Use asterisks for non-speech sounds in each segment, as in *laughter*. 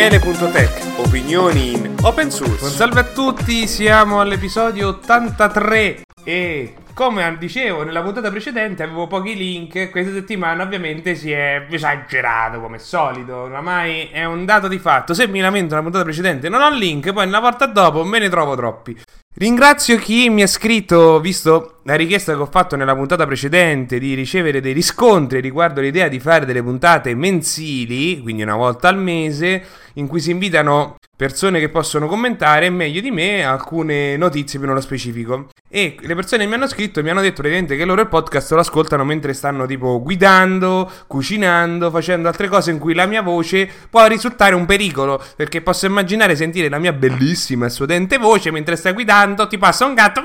Daniele.tech, opinioni in open source. Un salve a tutti, siamo all'episodio 83 e come dicevo nella puntata precedente avevo pochi link, questa settimana ovviamente si è esagerato come solito, oramai è un dato di fatto, se mi lamento nella puntata precedente non ho link, poi una volta dopo me ne trovo troppi. Ringrazio chi mi ha scritto, visto la richiesta che ho fatto nella puntata precedente di ricevere dei riscontri riguardo l'idea di fare delle puntate mensili, quindi una volta al mese, in cui si invitano persone che possono commentare meglio di me alcune notizie più nello specifico. E le persone che mi hanno scritto mi hanno detto praticamente che loro il podcast lo ascoltano mentre stanno tipo guidando, cucinando, facendo altre cose in cui la mia voce può risultare un pericolo. Perché posso immaginare sentire la mia bellissima e suadente voce mentre stai guidando, ti passa un gatto,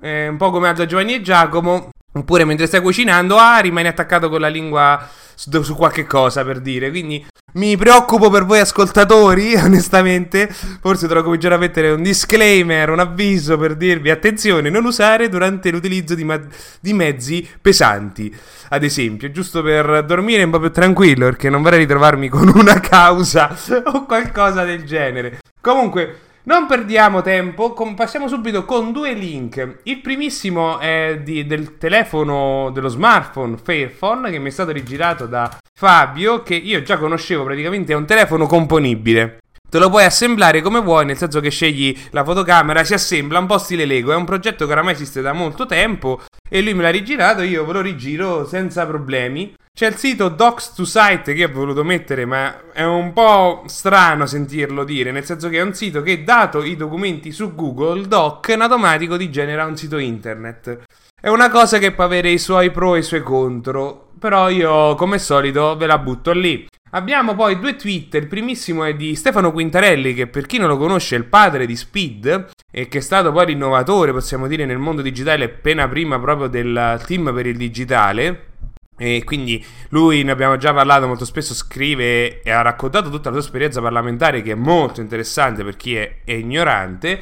eh, un po' come a Giovanni e Giacomo. Oppure mentre stai cucinando, ah, rimani attaccato con la lingua su, su, qualche cosa per dire. Quindi mi preoccupo per voi ascoltatori, *laughs* onestamente. Forse dovrò cominciare a mettere un disclaimer, un avviso per dirvi attenzione, non usare durante l'utilizzo di, ma- di mezzi pesanti. Ad esempio, giusto per dormire un po' più tranquillo, perché non vorrei ritrovarmi con una *laughs* causa o qualcosa del genere. Comunque. Non perdiamo tempo, com- passiamo subito con due link. Il primissimo è di, del telefono, dello smartphone Fairphone che mi è stato rigirato da Fabio, che io già conoscevo praticamente, è un telefono componibile. Te lo puoi assemblare come vuoi, nel senso che scegli la fotocamera, si assembla un po' stile Lego. È un progetto che oramai esiste da molto tempo e lui me l'ha rigirato, io ve lo rigiro senza problemi. C'è il sito Docs2Site che ho voluto mettere, ma è un po' strano sentirlo dire, nel senso che è un sito che, dato i documenti su Google Doc, in automatico ti genera un sito internet. È una cosa che può avere i suoi pro e i suoi contro, però io, come solito, ve la butto lì. Abbiamo poi due tweet, il primissimo è di Stefano Quintarelli, che per chi non lo conosce è il padre di Speed, e che è stato poi l'innovatore, possiamo dire, nel mondo digitale appena prima proprio del team per il digitale e quindi lui, ne abbiamo già parlato molto spesso, scrive e ha raccontato tutta la sua esperienza parlamentare che è molto interessante per chi è, è ignorante.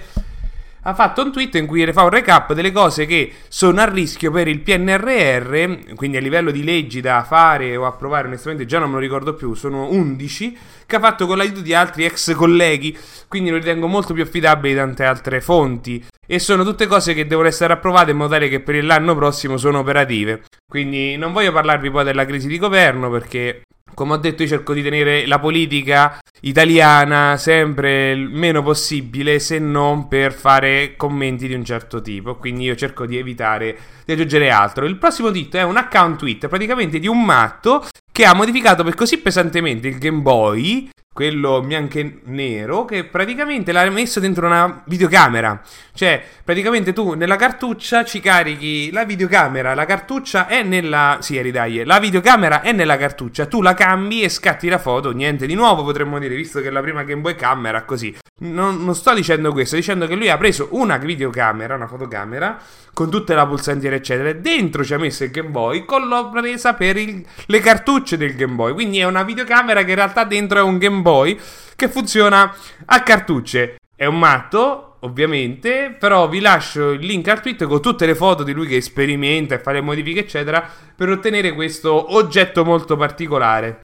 Ha fatto un tweet in cui fa un recap delle cose che sono a rischio per il PNRR, quindi a livello di leggi da fare o approvare, onestamente già non me lo ricordo più, sono 11, che ha fatto con l'aiuto di altri ex colleghi, quindi lo ritengo molto più affidabile di tante altre fonti e sono tutte cose che devono essere approvate in modo tale che per l'anno prossimo sono operative. Quindi non voglio parlarvi poi della crisi di governo perché come ho detto io cerco di tenere la politica italiana sempre il meno possibile se non per fare commenti di un certo tipo quindi io cerco di evitare di aggiungere altro il prossimo dito è un account Twitter praticamente di un matto che ha modificato per così pesantemente il Game Boy quello bianco e nero, che praticamente l'ha messo dentro una videocamera. Cioè, praticamente tu nella cartuccia ci carichi la videocamera, la cartuccia è nella... Sì, Eridaglie, la videocamera è nella cartuccia, tu la cambi e scatti la foto, niente di nuovo potremmo dire, visto che la prima Game Boy camera così. Non, non sto dicendo questo, sto dicendo che lui ha preso una videocamera, una fotocamera, con tutte la pulsantiera eccetera, e dentro ci ha messo il Game Boy con l'ho presa per il, le cartucce del Game Boy. Quindi è una videocamera che in realtà dentro è un Game Boy che funziona a cartucce. È un matto, ovviamente, però vi lascio il link al tweet con tutte le foto di lui che sperimenta e fa le modifiche, eccetera, per ottenere questo oggetto molto particolare.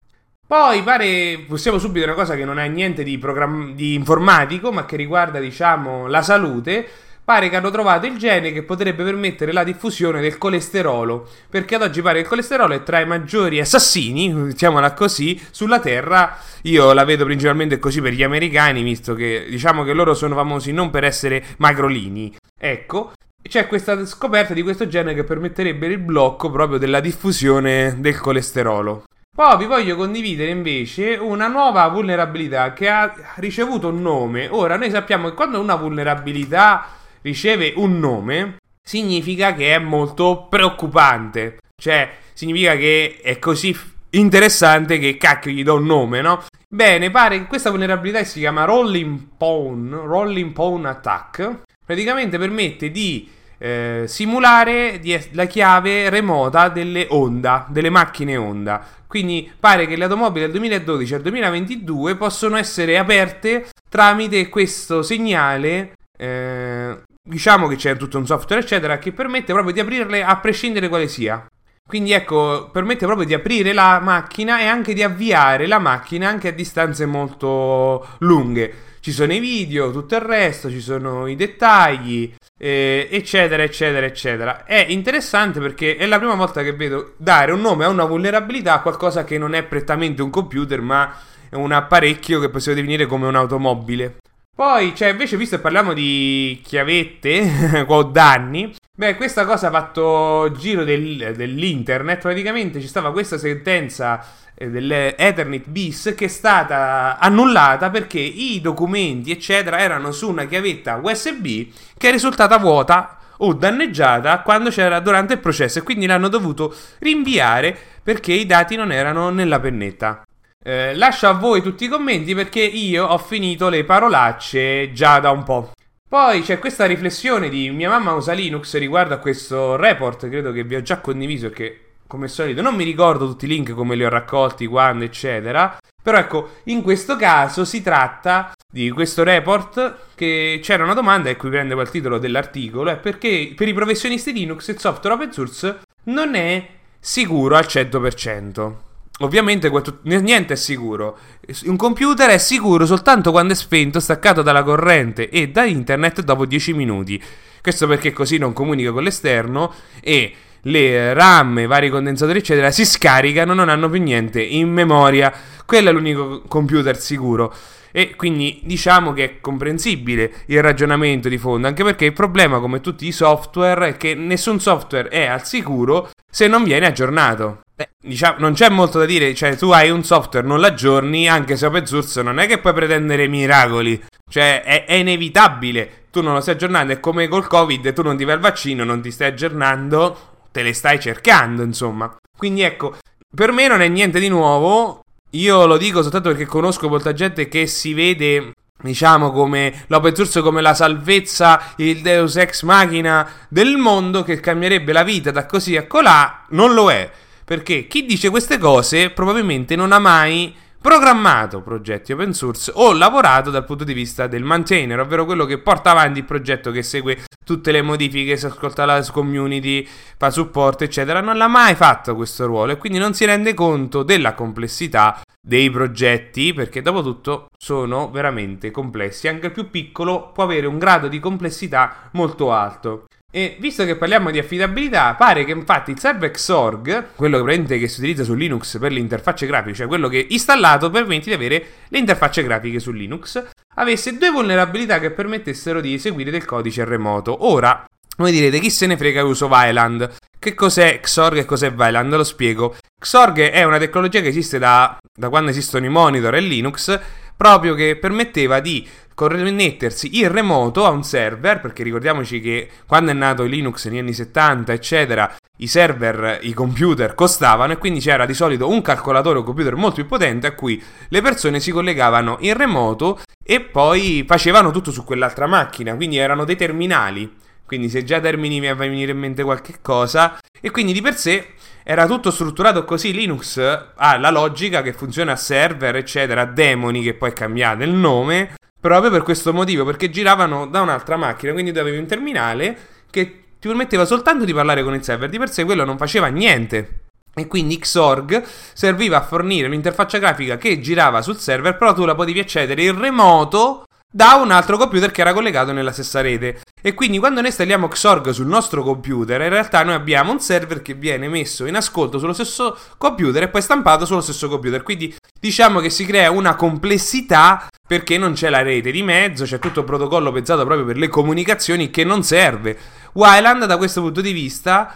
Poi pare, possiamo subito una cosa che non ha niente di, programm- di informatico, ma che riguarda, diciamo, la salute. Pare che hanno trovato il gene che potrebbe permettere la diffusione del colesterolo. Perché ad oggi pare che il colesterolo è tra i maggiori assassini, diciamola così, sulla Terra. Io la vedo principalmente così per gli americani, visto che diciamo che loro sono famosi non per essere magrolini. Ecco, c'è questa scoperta di questo gene che permetterebbe il blocco proprio della diffusione del colesterolo. Poi vi voglio condividere invece una nuova vulnerabilità che ha ricevuto un nome. Ora noi sappiamo che quando una vulnerabilità riceve un nome, significa che è molto preoccupante. Cioè, significa che è così interessante che cacchio gli do un nome, no? Bene, pare che questa vulnerabilità si chiama Rolling Pawn, Rolling Pawn Attack. Praticamente permette di eh, simulare la chiave remota delle Honda, delle macchine Honda. Quindi pare che le automobili dal 2012 al 2022 possono essere aperte tramite questo segnale. Eh, diciamo che c'è tutto un software, eccetera, che permette proprio di aprirle a prescindere quale sia. Quindi ecco, permette proprio di aprire la macchina e anche di avviare la macchina anche a distanze molto lunghe. Ci sono i video, tutto il resto, ci sono i dettagli, eh, eccetera, eccetera, eccetera. È interessante perché è la prima volta che vedo dare un nome a una vulnerabilità a qualcosa che non è prettamente un computer, ma è un apparecchio che possiamo definire come un'automobile. Poi, cioè, invece, visto che parliamo di chiavette *laughs* o danni, beh, questa cosa ha fatto giro del, dell'internet. Praticamente ci stava questa sentenza eh, dell'Ethernet bis che è stata annullata perché i documenti, eccetera, erano su una chiavetta USB che è risultata vuota o danneggiata quando c'era durante il processo e quindi l'hanno dovuto rinviare perché i dati non erano nella pennetta. Eh, lascio a voi tutti i commenti perché io ho finito le parolacce già da un po'. Poi c'è questa riflessione di mia mamma usa Linux riguardo a questo report, credo che vi ho già condiviso che come al solito non mi ricordo tutti i link come li ho raccolti, quando, eccetera. Però ecco, in questo caso si tratta di questo report che c'era una domanda e qui prende quel titolo dell'articolo, è perché per i professionisti Linux il software open source non è sicuro al 100%. Ovviamente niente è sicuro. Un computer è sicuro soltanto quando è spento, staccato dalla corrente e da internet dopo 10 minuti. Questo perché così non comunica con l'esterno e le RAM, i vari condensatori eccetera si scaricano, non hanno più niente in memoria. Quello è l'unico computer sicuro. E quindi diciamo che è comprensibile il ragionamento di fondo, anche perché il problema, come tutti i software, è che nessun software è al sicuro se non viene aggiornato. Beh, diciamo, non c'è molto da dire, cioè tu hai un software, non l'aggiorni, anche se open source non è che puoi pretendere miracoli, cioè è, è inevitabile, tu non lo stai aggiornando, è come col covid, tu non ti fai il vaccino, non ti stai aggiornando, te le stai cercando, insomma. Quindi ecco, per me non è niente di nuovo, io lo dico soltanto perché conosco molta gente che si vede diciamo come l'open source come la salvezza, il deus ex machina del mondo che cambierebbe la vita da così a colà, non lo è. Perché chi dice queste cose probabilmente non ha mai programmato progetti open source o lavorato dal punto di vista del maintainer, ovvero quello che porta avanti il progetto che segue tutte le modifiche, si ascolta la community, fa supporto, eccetera. Non l'ha mai fatto questo ruolo e quindi non si rende conto della complessità dei progetti perché dopo tutto sono veramente complessi. Anche il più piccolo può avere un grado di complessità molto alto. E visto che parliamo di affidabilità, pare che infatti il server Xorg, quello che, si utilizza su Linux per le interfacce grafiche, cioè quello che installato permette di avere le interfacce grafiche su Linux, avesse due vulnerabilità che permettessero di eseguire del codice remoto. Ora, voi direte, chi se ne frega uso Vyland? Che cos'è Xorg e cos'è Vyland? Lo spiego. Xorg è una tecnologia che esiste da, da quando esistono i monitor e Linux, proprio che permetteva di connettersi in remoto a un server, perché ricordiamoci che quando è nato Linux negli anni 70, eccetera, i server, i computer costavano e quindi c'era di solito un calcolatore o computer molto più potente a cui le persone si collegavano in remoto e poi facevano tutto su quell'altra macchina, quindi erano dei terminali. Quindi se già termini mi va a venire in mente qualche cosa e quindi di per sé era tutto strutturato così. Linux ha la logica che funziona a server, eccetera, a demoni che poi è cambiato il nome proprio per questo motivo, perché giravano da un'altra macchina, quindi tu avevi un terminale che ti permetteva soltanto di parlare con il server, di per sé quello non faceva niente. E quindi Xorg serviva a fornire un'interfaccia grafica che girava sul server, però tu la potevi accedere in remoto da un altro computer che era collegato nella stessa rete. E quindi quando noi installiamo Xorg sul nostro computer, in realtà noi abbiamo un server che viene messo in ascolto sullo stesso computer e poi stampato sullo stesso computer. Quindi diciamo che si crea una complessità perché non c'è la rete di mezzo, c'è tutto il protocollo pensato proprio per le comunicazioni che non serve. Wyland da questo punto di vista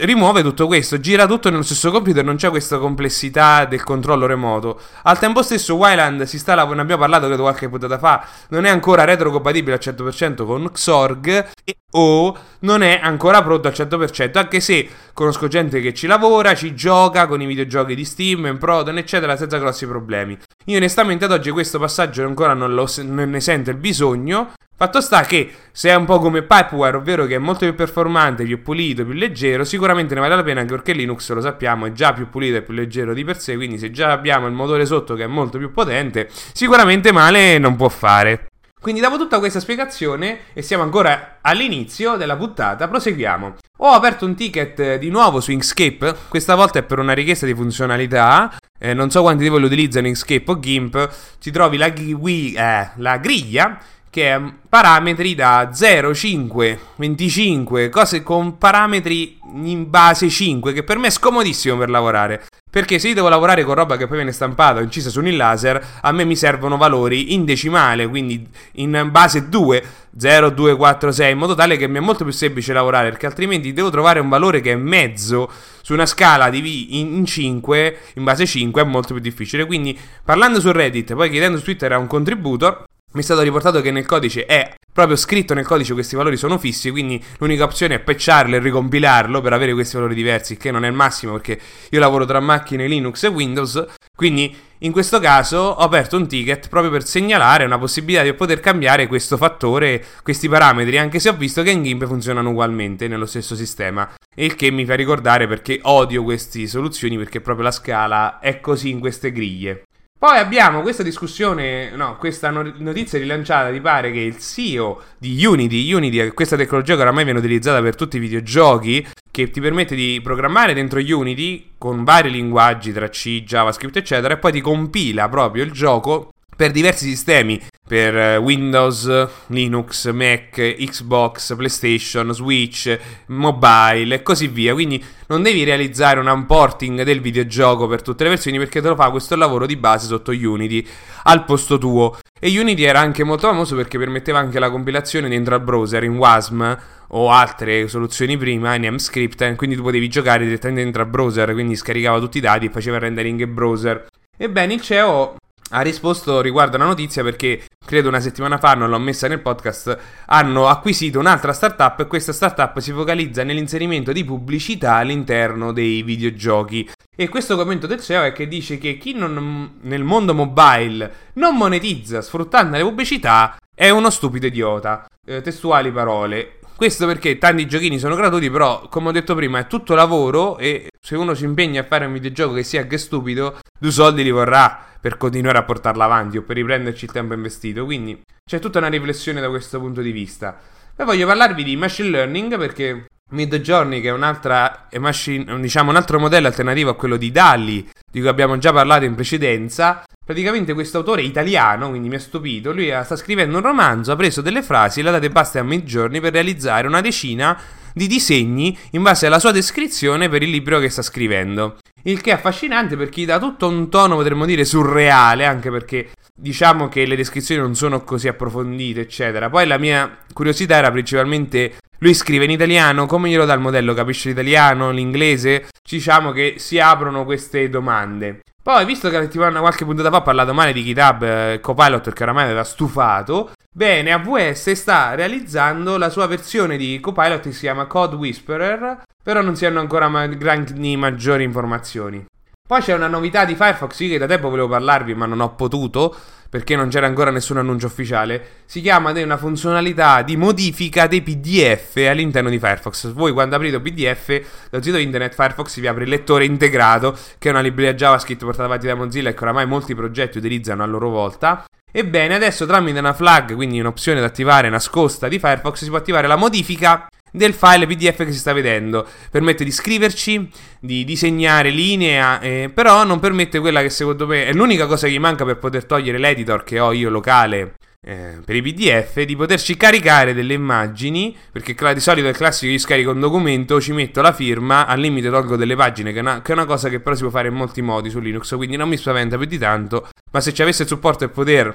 rimuove tutto questo, gira tutto nello stesso computer, non c'è questa complessità del controllo remoto. Al tempo stesso, Wyland si sta ne abbiamo parlato credo qualche puntata fa, non è ancora retrocompatibile al 100% con Xorg e, o non è ancora pronto al 100%, anche se conosco gente che ci lavora, ci gioca con i videogiochi di Steam, in Proton, eccetera, senza grossi problemi. Io onestamente ad oggi questo passaggio ancora non, lo, non ne sento il bisogno, Fatto sta che se è un po' come Pipeware, ovvero che è molto più performante, più pulito, più leggero, sicuramente ne vale la pena anche perché Linux lo sappiamo è già più pulito e più leggero di per sé, quindi se già abbiamo il motore sotto che è molto più potente, sicuramente male non può fare. Quindi dopo tutta questa spiegazione, e siamo ancora all'inizio della puntata, proseguiamo. Ho aperto un ticket di nuovo su Inkscape, questa volta è per una richiesta di funzionalità. Eh, non so quanti di voi lo utilizzano Inkscape o GIMP. Ci trovi la, gui, eh, la griglia che è parametri da 0, 5, 25, cose con parametri in base 5, che per me è scomodissimo per lavorare. Perché se io devo lavorare con roba che poi viene stampata o incisa su un laser, a me mi servono valori in decimale, quindi in base 2, 0, 2, 4, 6, in modo tale che mi è molto più semplice lavorare, perché altrimenti devo trovare un valore che è mezzo su una scala di in 5, in base 5, è molto più difficile. Quindi parlando su Reddit, poi chiedendo su Twitter a un contributor, mi è stato riportato che nel codice è proprio scritto nel codice questi valori sono fissi, quindi l'unica opzione è patcharlo e ricompilarlo per avere questi valori diversi, che non è il massimo perché io lavoro tra macchine Linux e Windows, quindi in questo caso ho aperto un ticket proprio per segnalare una possibilità di poter cambiare questo fattore, questi parametri, anche se ho visto che in GIMP funzionano ugualmente nello stesso sistema, il che mi fa ricordare perché odio queste soluzioni perché proprio la scala è così in queste griglie. Poi abbiamo questa discussione, no, questa notizia rilanciata, di pare che il CEO di Unity, Unity, questa tecnologia che oramai viene utilizzata per tutti i videogiochi, che ti permette di programmare dentro Unity con vari linguaggi tra C, JavaScript, eccetera, e poi ti compila proprio il gioco per diversi sistemi, per eh, Windows, Linux, Mac, Xbox, PlayStation, Switch, mobile e così via. Quindi non devi realizzare un unporting del videogioco per tutte le versioni perché te lo fa questo lavoro di base sotto Unity al posto tuo. E Unity era anche molto famoso perché permetteva anche la compilazione dentro al browser in WASM o altre soluzioni prima in MScript, quindi tu potevi giocare direttamente dentro al browser, quindi scaricava tutti i dati e faceva rendering in browser. Ebbene, il CEO ha risposto riguardo a una notizia perché credo una settimana fa, non l'ho messa nel podcast, hanno acquisito un'altra startup e questa startup si focalizza nell'inserimento di pubblicità all'interno dei videogiochi. E questo commento del CEO è che dice che chi non, nel mondo mobile non monetizza sfruttando le pubblicità è uno stupido idiota. Eh, testuali parole. Questo perché tanti giochini sono gratuiti, però, come ho detto prima, è tutto lavoro e se uno si impegna a fare un videogioco che sia anche stupido, due soldi li vorrà per continuare a portarla avanti o per riprenderci il tempo investito. Quindi c'è tutta una riflessione da questo punto di vista. Poi voglio parlarvi di machine learning perché Midjourney, che è un'altra machine, diciamo un altro modello alternativo a quello di DALI, di cui abbiamo già parlato in precedenza, Praticamente questo autore italiano, quindi mi ha stupito, lui sta scrivendo un romanzo, ha preso delle frasi e le ha date basta a Midjourney per realizzare una decina di disegni in base alla sua descrizione per il libro che sta scrivendo. Il che è affascinante perché dà tutto un tono, potremmo dire, surreale, anche perché diciamo che le descrizioni non sono così approfondite, eccetera. Poi la mia curiosità era principalmente lui scrive in italiano, come glielo dà il modello? Capisce l'italiano, l'inglese? Diciamo che si aprono queste domande. Poi, visto che tipo, qualche puntata fa ho parlato male di GitHub eh, Copilot perché oramai aveva stufato, bene, AWS sta realizzando la sua versione di Copilot che si chiama Code Whisperer, però non si hanno ancora ma- grandi maggiori informazioni. Poi c'è una novità di Firefox che da tempo volevo parlarvi ma non ho potuto perché non c'era ancora nessun annuncio ufficiale. Si chiama una funzionalità di modifica dei PDF all'interno di Firefox. Voi quando aprite PDF dal sito internet Firefox vi apre il lettore integrato che è una libreria JavaScript portata avanti da Mozilla e che oramai molti progetti utilizzano a loro volta. Ebbene, adesso tramite una flag, quindi un'opzione da attivare nascosta di Firefox, si può attivare la modifica del file PDF che si sta vedendo. Permette di scriverci, di disegnare linee, eh, però non permette quella che secondo me è l'unica cosa che manca per poter togliere l'editor che ho io locale eh, per i PDF, di poterci caricare delle immagini, perché di solito è classico io scarico un documento, ci metto la firma, al limite tolgo delle pagine, che è, una, che è una cosa che però si può fare in molti modi su Linux, quindi non mi spaventa più di tanto, ma se ci avesse il supporto e poter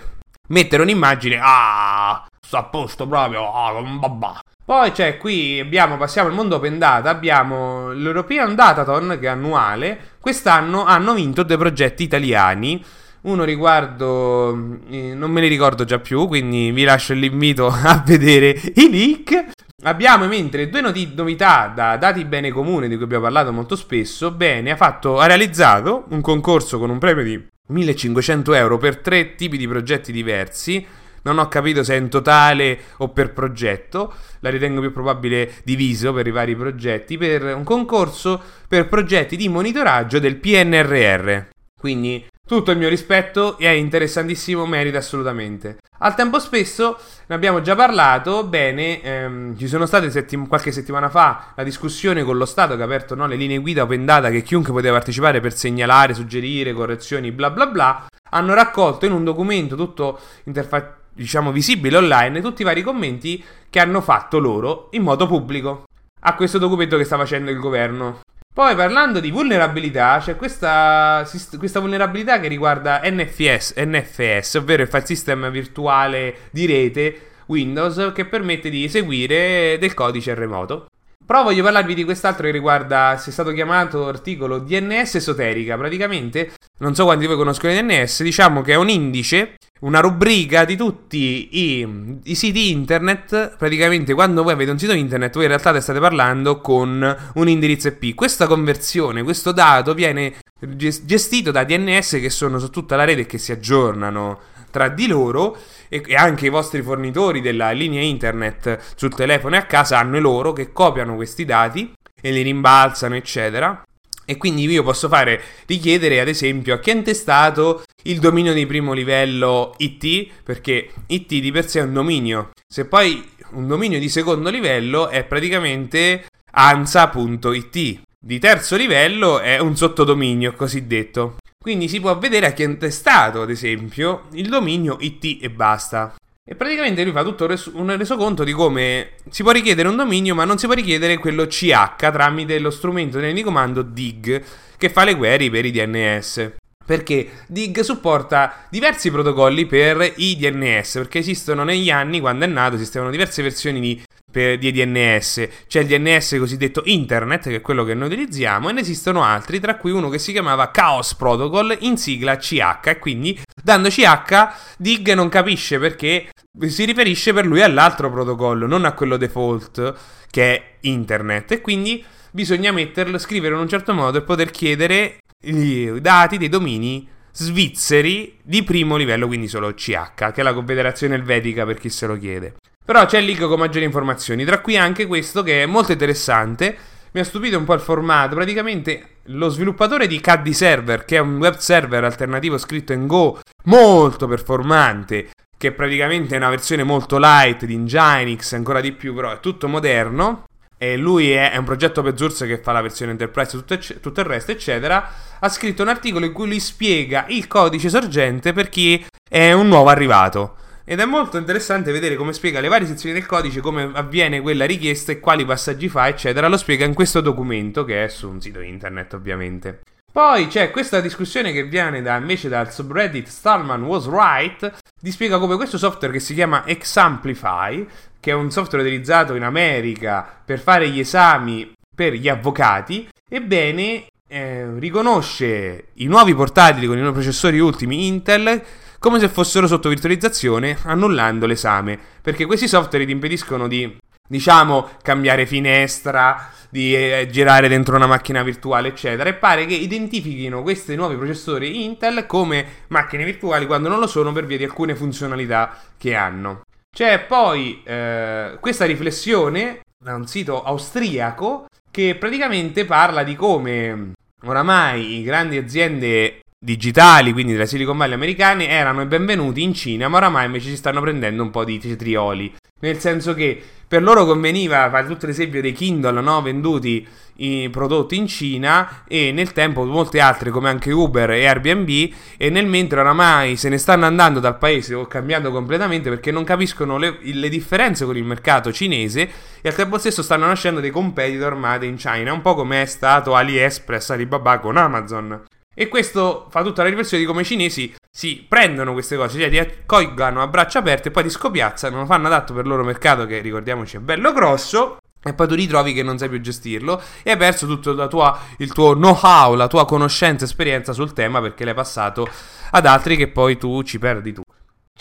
mettere un'immagine, ah, sto a posto proprio, ah, babà. Poi c'è qui, abbiamo, passiamo al mondo open data, abbiamo l'European Datathon che è annuale, quest'anno hanno vinto due progetti italiani, uno riguardo, eh, non me li ricordo già più, quindi vi lascio l'invito *laughs* a vedere i link. Abbiamo mentre due noti- novità da Dati Bene Comune di cui abbiamo parlato molto spesso. Bene ha, fatto, ha realizzato un concorso con un premio di 1500 euro per tre tipi di progetti diversi non ho capito se è in totale o per progetto, la ritengo più probabile diviso per i vari progetti, per un concorso per progetti di monitoraggio del PNRR. Quindi Tutto il mio rispetto è interessantissimo, merita assolutamente. Al tempo stesso, ne abbiamo già parlato, bene, ehm, ci sono state settim- qualche settimana fa la discussione con lo Stato che ha aperto no, le linee guida open data che chiunque poteva partecipare per segnalare, suggerire, correzioni, bla bla bla, hanno raccolto in un documento tutto interfacciato diciamo visibile online tutti i vari commenti che hanno fatto loro in modo pubblico a questo documento che sta facendo il governo. Poi parlando di vulnerabilità, c'è questa, questa, vulnerabilità che riguarda NFS, NFS, ovvero il file system virtuale di rete Windows che permette di eseguire del codice remoto. Però voglio parlarvi di quest'altro che riguarda, se è stato chiamato articolo DNS esoterica. Praticamente, non so quanti di voi conoscono il DNS, diciamo che è un indice, una rubrica di tutti i, i, siti internet. Praticamente, quando voi avete un sito internet, voi in realtà state parlando con un indirizzo IP. Questa conversione, questo dato viene gestito da DNS che sono su tutta la rete e che si aggiornano tra di loro e, e anche i vostri fornitori della linea internet sul telefono e a casa hanno i loro che copiano questi dati e li rimbalzano, eccetera. E quindi io posso fare richiedere, ad esempio, a chi ha intestato il dominio di primo livello IT, perché IT di per sé è un dominio. Se poi un dominio di secondo livello è praticamente ansa.it. Di terzo livello è un sottodominio cosiddetto. Quindi si può vedere a chi ha intestato, ad esempio, il dominio IT e basta. E praticamente lui fa tutto un resoconto di come si può richiedere un dominio, ma non si può richiedere quello CH tramite lo strumento di comando DIG che fa le query per i DNS. Perché DIG supporta diversi protocolli per i DNS, perché esistono negli anni, quando è nato, esistevano diverse versioni di per, di DNS. C'è il DNS cosiddetto Internet, che è quello che noi utilizziamo, e ne esistono altri, tra cui uno che si chiamava Chaos Protocol, in sigla CH. E quindi, dando CH, Dig non capisce perché si riferisce per lui all'altro protocollo, non a quello default, che è Internet. E quindi bisogna metterlo, scrivere in un certo modo e poter chiedere i dati dei domini svizzeri di primo livello, quindi solo CH, che è la Confederazione Elvetica per chi se lo chiede. Però c'è il link con maggiori informazioni, tra cui anche questo che è molto interessante. Mi ha stupito un po' il formato. Praticamente lo sviluppatore di KD Server, che è un web server alternativo scritto in Go molto performante, che praticamente è una versione molto light di Nginx, ancora di più, però è tutto moderno. E lui è, è un progetto open source che fa la versione enterprise, tutto, tutto il resto, eccetera. Ha scritto un articolo in cui lui spiega il codice sorgente per chi è un nuovo arrivato. Ed è molto interessante vedere come spiega le varie sezioni del codice, come avviene quella richiesta e quali passaggi fa, eccetera. Lo spiega in questo documento che è su un sito internet, ovviamente. Poi c'è questa discussione che viene da, invece dal subreddit Stallman Was Right, ti spiega come questo software che si chiama Examplify, che è un software utilizzato in America per fare gli esami per gli avvocati, ebbene eh, riconosce i nuovi portatili con i nuovi processori ultimi Intel come se fossero sotto virtualizzazione, annullando l'esame, perché questi software ti impediscono di, diciamo, cambiare finestra, di eh, girare dentro una macchina virtuale, eccetera, e pare che identifichino questi nuovi processori Intel come macchine virtuali quando non lo sono per via di alcune funzionalità che hanno. C'è poi eh, questa riflessione da un sito austriaco che praticamente parla di come oramai grandi aziende digitali, quindi della Silicon Valley americane, erano benvenuti in Cina, ma oramai invece si stanno prendendo un po' di cetrioli. Nel senso che per loro conveniva fare tutto l'esempio dei Kindle no? venduti in, prodotti in Cina e nel tempo molte altre come anche Uber e Airbnb e nel mentre oramai se ne stanno andando dal paese o cambiando completamente perché non capiscono le, le differenze con il mercato cinese e al tempo stesso stanno nascendo dei competitor made in China, un po' come è stato AliExpress, Alibaba con Amazon. E questo fa tutta la riflessione di come i cinesi si prendono queste cose, cioè ti accolgano a braccia aperte e poi ti scopiazzano, lo fanno adatto per il loro mercato che ricordiamoci è bello grosso e poi tu ritrovi che non sai più gestirlo e hai perso tutto tua, il tuo know-how, la tua conoscenza, esperienza sul tema perché l'hai passato ad altri che poi tu ci perdi tu.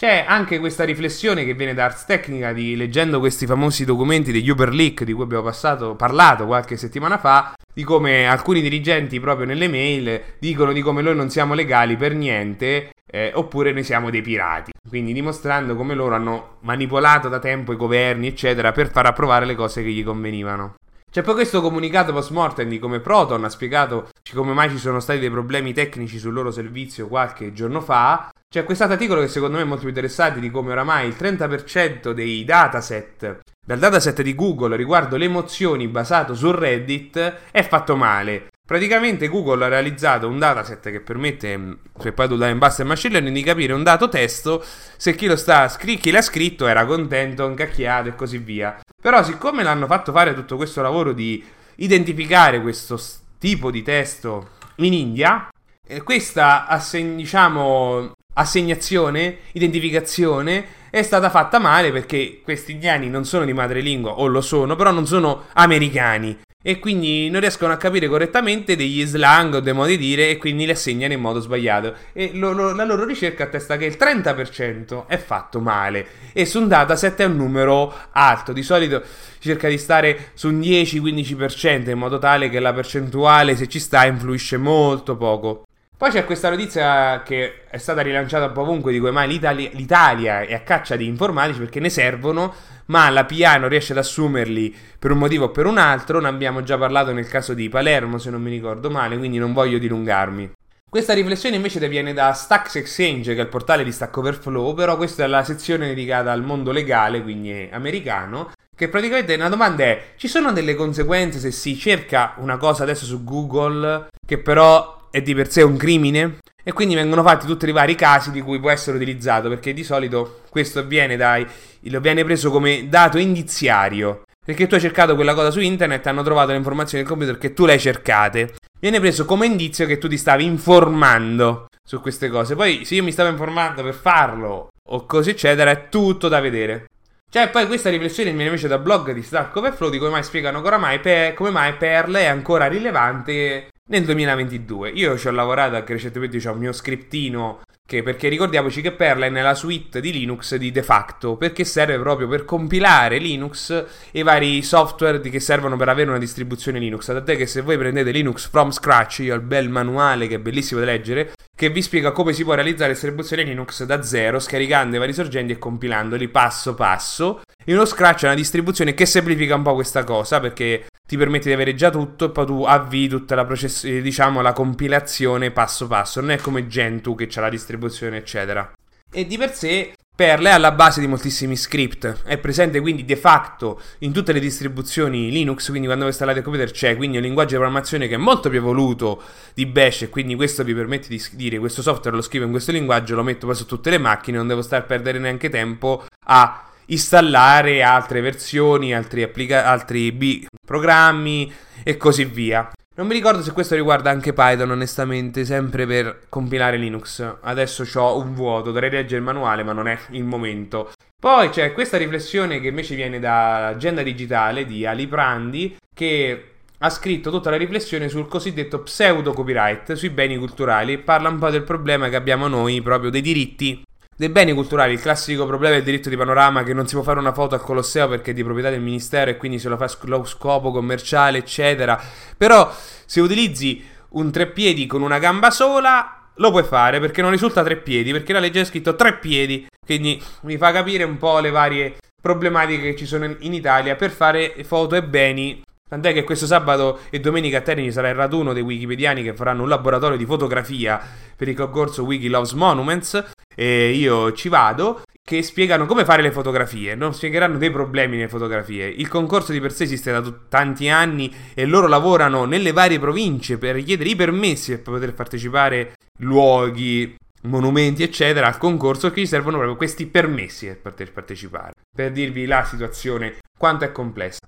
C'è anche questa riflessione che viene da Ars Technica di leggendo questi famosi documenti degli Uber Leak di cui abbiamo passato, parlato qualche settimana fa, di come alcuni dirigenti proprio nelle mail dicono di come noi non siamo legali per niente eh, oppure noi siamo dei pirati. Quindi dimostrando come loro hanno manipolato da tempo i governi, eccetera, per far approvare le cose che gli convenivano. C'è poi questo comunicato post mortem di come Proton ha spiegato come mai ci sono stati dei problemi tecnici sul loro servizio qualche giorno fa. C'è questo articolo che secondo me è molto più interessante di come oramai il 30% dei dataset dal dataset di Google riguardo le emozioni basato su Reddit è fatto male. Praticamente Google ha realizzato un dataset che permette, se poi tu dai in basso e machine learning, di capire un dato testo se chi, lo sta, chi l'ha scritto era contento, incacchiato e così via. Però siccome l'hanno fatto fare tutto questo lavoro di identificare questo tipo di testo in India, eh, questa diciamo, assegnazione, identificazione è stata fatta male perché questi indiani non sono di madrelingua o lo sono, però non sono americani e quindi non riescono a capire correttamente degli slang o dei modi di dire e quindi li assegnano in modo sbagliato. E lo, lo, la loro ricerca attesta che il 30% è fatto male e su un dataset è un numero alto. Di solito cerca di stare su un 10-15% in modo tale che la percentuale, se ci sta, influisce molto poco. Poi c'è questa notizia che è stata rilanciata un po' ovunque di come mai l'Italia, l'Italia è a caccia di informatici perché ne servono, ma la PA non riesce ad assumerli per un motivo o per un altro. Ne abbiamo già parlato nel caso di Palermo, se non mi ricordo male, quindi non voglio dilungarmi. Questa riflessione invece viene da Stacks Exchange, che è il portale di Stack Overflow, però questa è la sezione dedicata al mondo legale, quindi americano, che praticamente la domanda è, ci sono delle conseguenze se si cerca una cosa adesso su Google che però è di per sé un crimine? E quindi vengono fatti tutti i vari casi di cui può essere utilizzato perché di solito questo avviene dai lo viene preso come dato indiziario. Perché tu hai cercato quella cosa su internet hanno trovato le informazioni del computer che tu le hai cercate. Viene preso come indizio che tu ti stavi informando su queste cose. Poi se io mi stavo informando per farlo o così eccetera è tutto da vedere. Cioè, poi questa riflessione viene invece da blog di Stack Overflow di come mai spiegano come mai, per, come mai Perl è ancora rilevante nel 2022. Io ci ho lavorato anche recentemente, c'è un mio scriptino che, perché ricordiamoci che Perl è nella suite di Linux di de facto, perché serve proprio per compilare Linux e i vari software che servono per avere una distribuzione Linux. Tant'è che se voi prendete Linux from scratch, io ho il bel manuale che è bellissimo da leggere, che vi spiega come si può realizzare distribuzione Linux da zero, scaricando i vari sorgenti e compilandoli passo passo. In uno Scratch è una distribuzione che semplifica un po' questa cosa perché ti permette di avere già tutto e poi tu avvii tutta la, process- diciamo, la compilazione passo passo. Non è come Gentoo che ha la distribuzione, eccetera. E di per sé Perl è alla base di moltissimi script, è presente quindi de facto in tutte le distribuzioni Linux, quindi quando voi installate il computer c'è, quindi è un linguaggio di programmazione che è molto più evoluto di Bash e quindi questo vi permette di dire questo software lo scrivo in questo linguaggio, lo metto poi su tutte le macchine, non devo stare a perdere neanche tempo a installare altre versioni, altri, applica- altri B- programmi e così via. Non mi ricordo se questo riguarda anche Python, onestamente, sempre per compilare Linux. Adesso ho un vuoto, dovrei leggere il manuale, ma non è il momento. Poi c'è questa riflessione che invece viene dall'agenda digitale di Ali Prandi, che ha scritto tutta la riflessione sul cosiddetto pseudo copyright sui beni culturali. Parla un po' del problema che abbiamo noi proprio dei diritti dei beni culturali, il classico problema del diritto di panorama che non si può fare una foto al Colosseo perché è di proprietà del ministero e quindi se lo fa a scopo commerciale, eccetera. Però se utilizzi un treppiedi con una gamba sola, lo puoi fare perché non risulta tre piedi, perché la legge è scritto tre piedi, quindi mi fa capire un po' le varie problematiche che ci sono in Italia per fare foto e beni Tant'è che questo sabato e domenica a Terni sarà il raduno dei wikipediani che faranno un laboratorio di fotografia per il concorso Wiki Loves Monuments e io ci vado che spiegano come fare le fotografie, non spiegheranno dei problemi nelle fotografie. Il concorso di per sé esiste da t- tanti anni e loro lavorano nelle varie province per richiedere i permessi per poter partecipare luoghi, monumenti, eccetera, al concorso che gli servono proprio questi permessi per poter partecipare. Per dirvi la situazione quanto è complessa.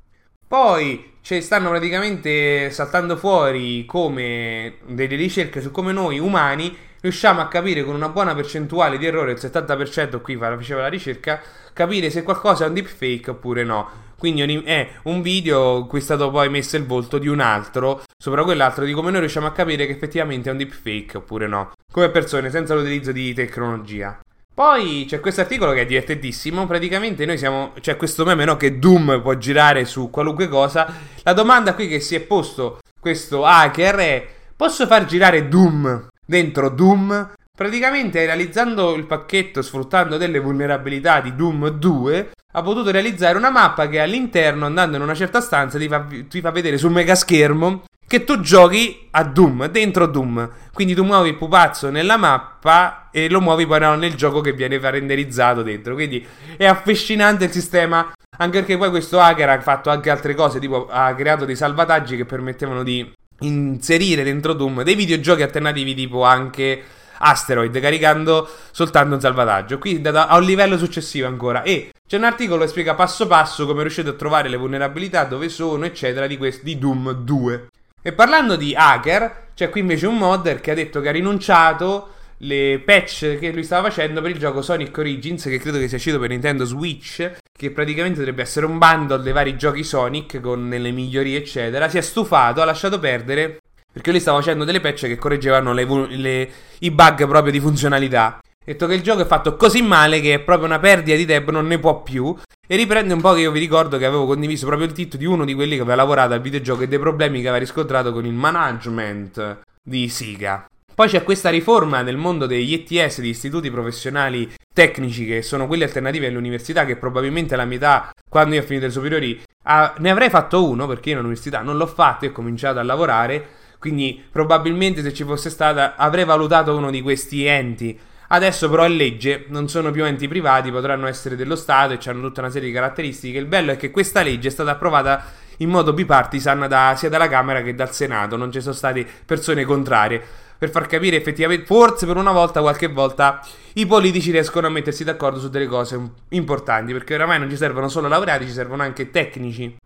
Poi cioè, stanno praticamente saltando fuori come delle ricerche su come noi umani riusciamo a capire con una buona percentuale di errore, il 70% qui faceva la ricerca, capire se qualcosa è un deepfake oppure no. Quindi è un video in cui è stato poi messo il volto di un altro sopra quell'altro, di come noi riusciamo a capire che effettivamente è un deepfake oppure no. Come persone, senza l'utilizzo di tecnologia. Poi c'è questo articolo che è divertentissimo. Praticamente noi siamo. C'è questo meme no, che Doom può girare su qualunque cosa. La domanda qui che si è posto questo hacker è: posso far girare Doom dentro Doom? Praticamente realizzando il pacchetto sfruttando delle vulnerabilità di Doom 2 ha potuto realizzare una mappa che all'interno andando in una certa stanza ti fa, ti fa vedere sul mega schermo che tu giochi a Doom, dentro Doom. Quindi tu muovi il pupazzo nella mappa e lo muovi poi nel gioco che viene renderizzato dentro. Quindi è affascinante il sistema. Anche perché poi questo hacker ha fatto anche altre cose, tipo ha creato dei salvataggi che permettevano di inserire dentro Doom dei videogiochi alternativi tipo anche Asteroid caricando soltanto un salvataggio. Qui a un livello successivo ancora. E c'è un articolo che spiega passo passo come riuscite a trovare le vulnerabilità, dove sono, eccetera, di, quest- di Doom 2. E parlando di hacker, c'è qui invece un modder che ha detto che ha rinunciato le patch che lui stava facendo per il gioco Sonic Origins, che credo che sia uscito per Nintendo Switch, che praticamente dovrebbe essere un bundle dei vari giochi Sonic con le migliorie, eccetera. Si è stufato, ha lasciato perdere perché lui stava facendo delle patch che correggevano le, le, i bug proprio di funzionalità. Detto che il gioco è fatto così male che è proprio una perdita di tempo, non ne può più. E riprende un po' che io vi ricordo che avevo condiviso proprio il titolo di uno di quelli che aveva lavorato al videogioco e dei problemi che aveva riscontrato con il management di Siga. Poi c'è questa riforma nel mondo degli ETS, di istituti professionali tecnici, che sono quelli alternativi all'università, che probabilmente la metà, quando io ho finito le superiori, ah, ne avrei fatto uno, perché io all'università non l'ho fatto e ho cominciato a lavorare quindi probabilmente se ci fosse stata avrei valutato uno di questi enti. Adesso però è legge, non sono più enti privati, potranno essere dello Stato e hanno tutta una serie di caratteristiche. Il bello è che questa legge è stata approvata in modo bipartisan da, sia dalla Camera che dal Senato, non ci sono state persone contrarie. Per far capire effettivamente, forse per una volta, qualche volta, i politici riescono a mettersi d'accordo su delle cose importanti, perché oramai non ci servono solo laureati, ci servono anche tecnici.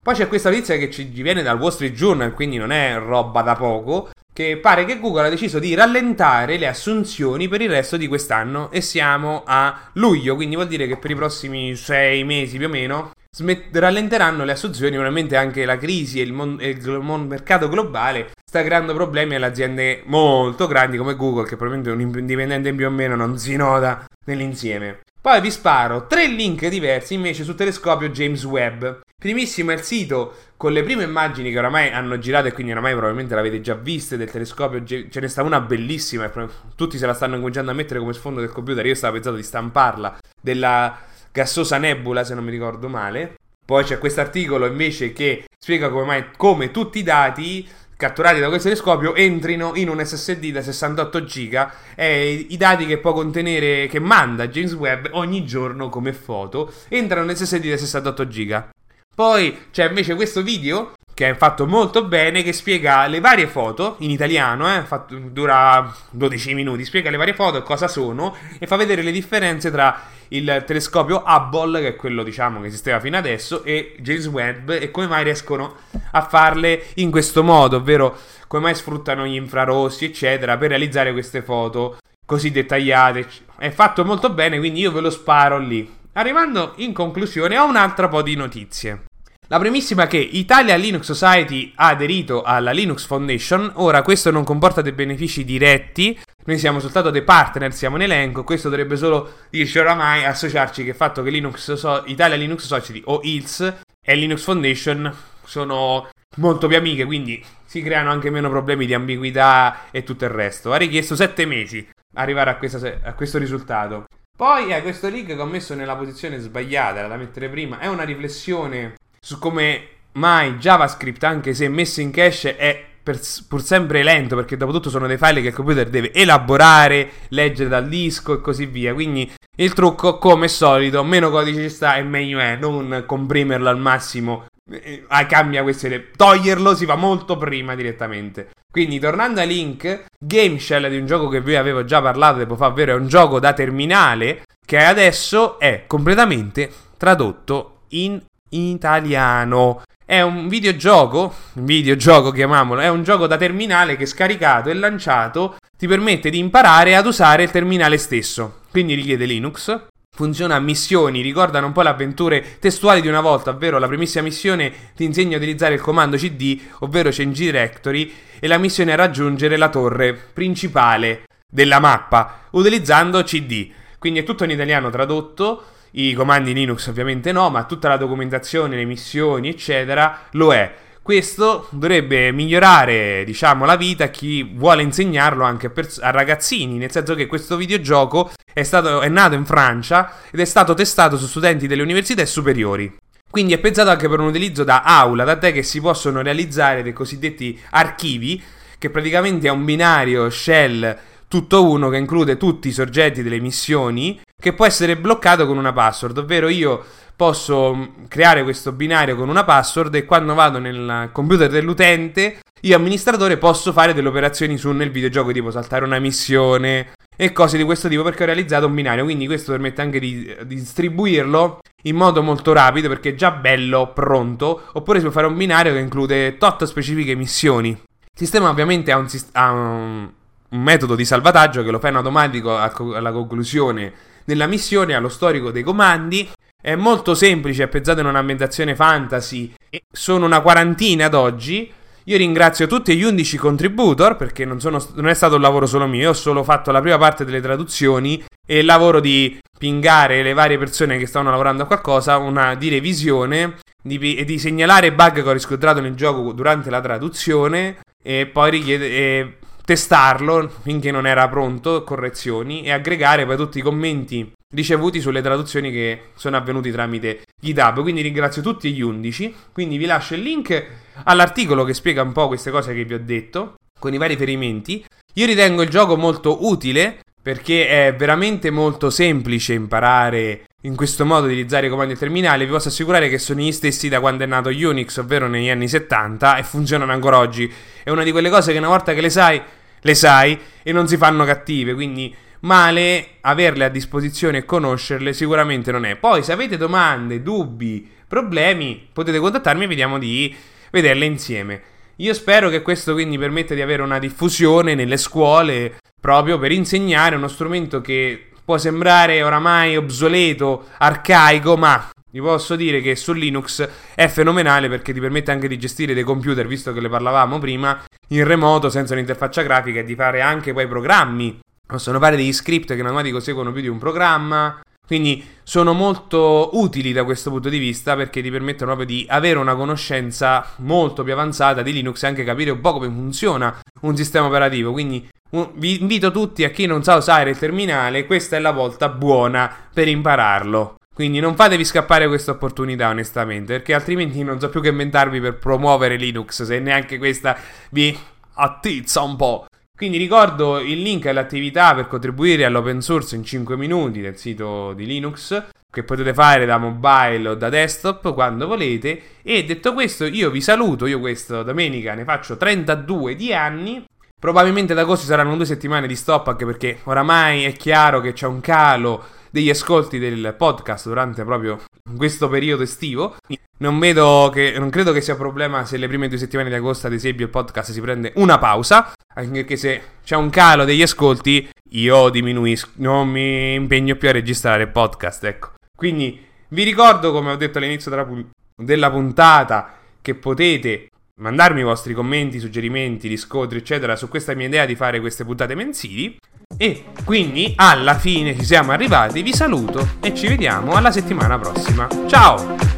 Poi c'è questa notizia che ci viene dal Wall Street Journal, quindi non è roba da poco, che pare che Google ha deciso di rallentare le assunzioni per il resto di quest'anno e siamo a luglio, quindi vuol dire che per i prossimi sei mesi più o meno smet- rallenteranno le assunzioni, ovviamente anche la crisi e il, mon- e il mon- mercato globale sta creando problemi alle aziende molto grandi come Google, che probabilmente un indipendente in più o meno non si nota nell'insieme. Poi vi sparo tre link diversi invece sul telescopio James Webb. Primissimo è il sito con le prime immagini che oramai hanno girato e quindi oramai probabilmente l'avete già viste del telescopio. Ce ne sta una bellissima tutti se la stanno cominciando a mettere come sfondo del computer. Io stavo pensando di stamparla della gassosa nebula, se non mi ricordo male. Poi c'è questo articolo invece che spiega come, mai, come tutti i dati catturati da questo telescopio entrino in un SSD da 68 giga e i dati che può contenere, che manda James Webb ogni giorno come foto, entrano nel SSD da 68 giga. Poi c'è invece questo video che è fatto molto bene, che spiega le varie foto in italiano, eh, fatto, dura 12 minuti, spiega le varie foto cosa sono e fa vedere le differenze tra il telescopio Hubble, che è quello diciamo che esisteva fino adesso, e James Webb e come mai riescono a farle in questo modo, ovvero come mai sfruttano gli infrarossi, eccetera, per realizzare queste foto così dettagliate. È fatto molto bene, quindi io ve lo sparo lì. Arrivando in conclusione, ho un altro po' di notizie. La primissima è che Italia Linux Society ha aderito alla Linux Foundation, ora questo non comporta dei benefici diretti, noi siamo soltanto dei partner, siamo in elenco, questo dovrebbe solo dirci oramai associarci che il fatto che Linux so- Italia Linux Society o ILS e Linux Foundation sono molto più amiche, quindi si creano anche meno problemi di ambiguità e tutto il resto. Ha richiesto 7 mesi arrivare a, questa, a questo risultato. Poi eh, questo link che ho messo nella posizione sbagliata, da mettere prima, è una riflessione su come mai JavaScript, anche se messo in cache, è per, pur sempre lento perché dopo tutto sono dei file che il computer deve elaborare, leggere dal disco e così via. Quindi il trucco, come solito, meno codice ci sta e meglio è, non comprimerlo al massimo. Eh, cambia queste toglierlo si fa molto prima direttamente. Quindi tornando ai link, Game Shell di un gioco che vi avevo già parlato tempo fa, ovvero è un giogo da terminale che adesso è completamente tradotto in italiano. È un videogioco, videogioco chiamiamolo, è un gioco da terminale che scaricato e lanciato ti permette di imparare ad usare il terminale stesso. Quindi richiede Linux, funziona a missioni, ricordano un po' le avventure testuali di una volta, ovvero la primissima missione ti insegna a utilizzare il comando cd, ovvero change directory, e la missione è raggiungere la torre principale della mappa utilizzando cd. Quindi è tutto in italiano tradotto i comandi Linux ovviamente no, ma tutta la documentazione, le missioni, eccetera, lo è. Questo dovrebbe migliorare, diciamo, la vita a chi vuole insegnarlo anche a, pers- a ragazzini, nel senso che questo videogioco è, stato, è nato in Francia ed è stato testato su studenti delle università superiori. Quindi è pensato anche per un utilizzo da aula, tant'è che si possono realizzare dei cosiddetti archivi, che praticamente è un binario shell tutto uno che include tutti i soggetti delle missioni, che può essere bloccato con una password, ovvero io posso mm, creare questo binario con una password e quando vado nel computer dell'utente, io amministratore posso fare delle operazioni su nel videogioco tipo saltare una missione e cose di questo tipo perché ho realizzato un binario, quindi questo permette anche di, di distribuirlo in modo molto rapido perché è già bello, pronto, oppure si può fare un binario che include tot specifiche missioni. Il sistema ovviamente ha un, ha un, un metodo di salvataggio che lo fa in automatico alla conclusione della missione, allo storico dei comandi è molto semplice, è pensato in un'ambientazione fantasy sono una quarantina ad oggi. Io ringrazio tutti gli 11 contributor perché non, sono, non, è stato un lavoro solo mio, io ho solo fatto la prima parte delle traduzioni e il lavoro di pingare le varie persone che stavano lavorando a qualcosa, una di revisione di, e di segnalare bug che ho riscontrato nel gioco durante la traduzione e poi richiede, e testarlo finché non era pronto, correzioni e aggregare poi tutti i commenti ricevuti sulle traduzioni che sono avvenuti tramite GitHub. Quindi ringrazio tutti gli 11. Quindi vi lascio il link all'articolo che spiega un po' queste cose che vi ho detto, con i vari riferimenti. Io ritengo il gioco molto utile perché è veramente molto semplice imparare in questo modo di utilizzare i comandi terminali. Vi posso assicurare che sono gli stessi da quando è nato Unix, ovvero negli anni 70, e funzionano ancora oggi. È una di quelle cose che una volta che le sai, le sai e non si fanno cattive. Quindi male averle a disposizione e conoscerle sicuramente non è. Poi se avete domande, dubbi, problemi, potete contattarmi e vediamo di vederle insieme. Io spero che questo quindi permetta di avere una diffusione nelle scuole proprio per insegnare uno strumento che può sembrare oramai obsoleto, arcaico, ma vi posso dire che su Linux è fenomenale perché ti permette anche di gestire dei computer, visto che le parlavamo prima, in remoto senza un'interfaccia grafica e di fare anche poi programmi possono fare degli script che automatico seguono più di un programma. Quindi sono molto utili da questo punto di vista perché ti permettono proprio di avere una conoscenza molto più avanzata di Linux e anche capire un po' come funziona un sistema operativo. Quindi vi invito tutti a chi non sa usare il terminale, questa è la volta buona per impararlo. Quindi non fatevi scappare questa opportunità onestamente perché altrimenti non so più che inventarvi per promuovere Linux se neanche questa vi attizza un po'. Quindi ricordo il link all'attività per contribuire all'open source in 5 minuti del sito di Linux che potete fare da mobile o da desktop quando volete e detto questo io vi saluto, io questa domenica ne faccio 32 di anni Probabilmente ad agosto saranno due settimane di stop anche perché oramai è chiaro che c'è un calo degli ascolti del podcast durante proprio questo periodo estivo. Non vedo che, non credo che sia un problema se le prime due settimane di agosto, ad esempio, il podcast si prende una pausa, anche se c'è un calo degli ascolti, io diminuisco, non mi impegno più a registrare podcast, ecco. Quindi vi ricordo, come ho detto all'inizio della puntata, che potete mandarmi i vostri commenti, suggerimenti, riscontri, eccetera, su questa mia idea di fare queste puntate mensili. E quindi alla fine ci siamo arrivati, vi saluto e ci vediamo alla settimana prossima. Ciao!